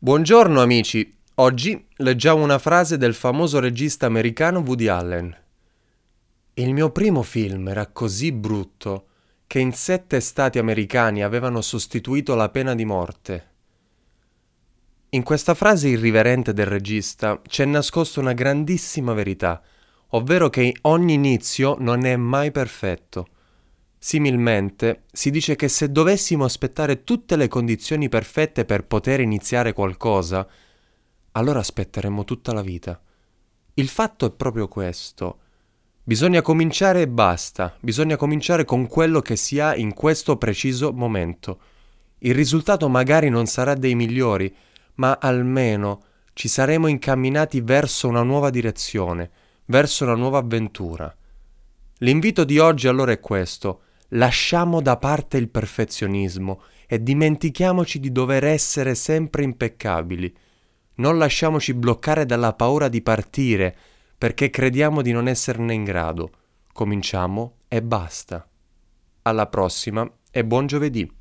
Buongiorno amici, oggi leggiamo una frase del famoso regista americano Woody Allen. Il mio primo film era così brutto che in sette stati americani avevano sostituito la pena di morte. In questa frase irriverente del regista c'è nascosta una grandissima verità, ovvero che ogni inizio non è mai perfetto. Similmente, si dice che se dovessimo aspettare tutte le condizioni perfette per poter iniziare qualcosa, allora aspetteremmo tutta la vita. Il fatto è proprio questo. Bisogna cominciare e basta, bisogna cominciare con quello che si ha in questo preciso momento. Il risultato magari non sarà dei migliori, ma almeno ci saremo incamminati verso una nuova direzione, verso una nuova avventura. L'invito di oggi allora è questo lasciamo da parte il perfezionismo e dimentichiamoci di dover essere sempre impeccabili. Non lasciamoci bloccare dalla paura di partire perché crediamo di non esserne in grado. Cominciamo e basta. Alla prossima e buon giovedì.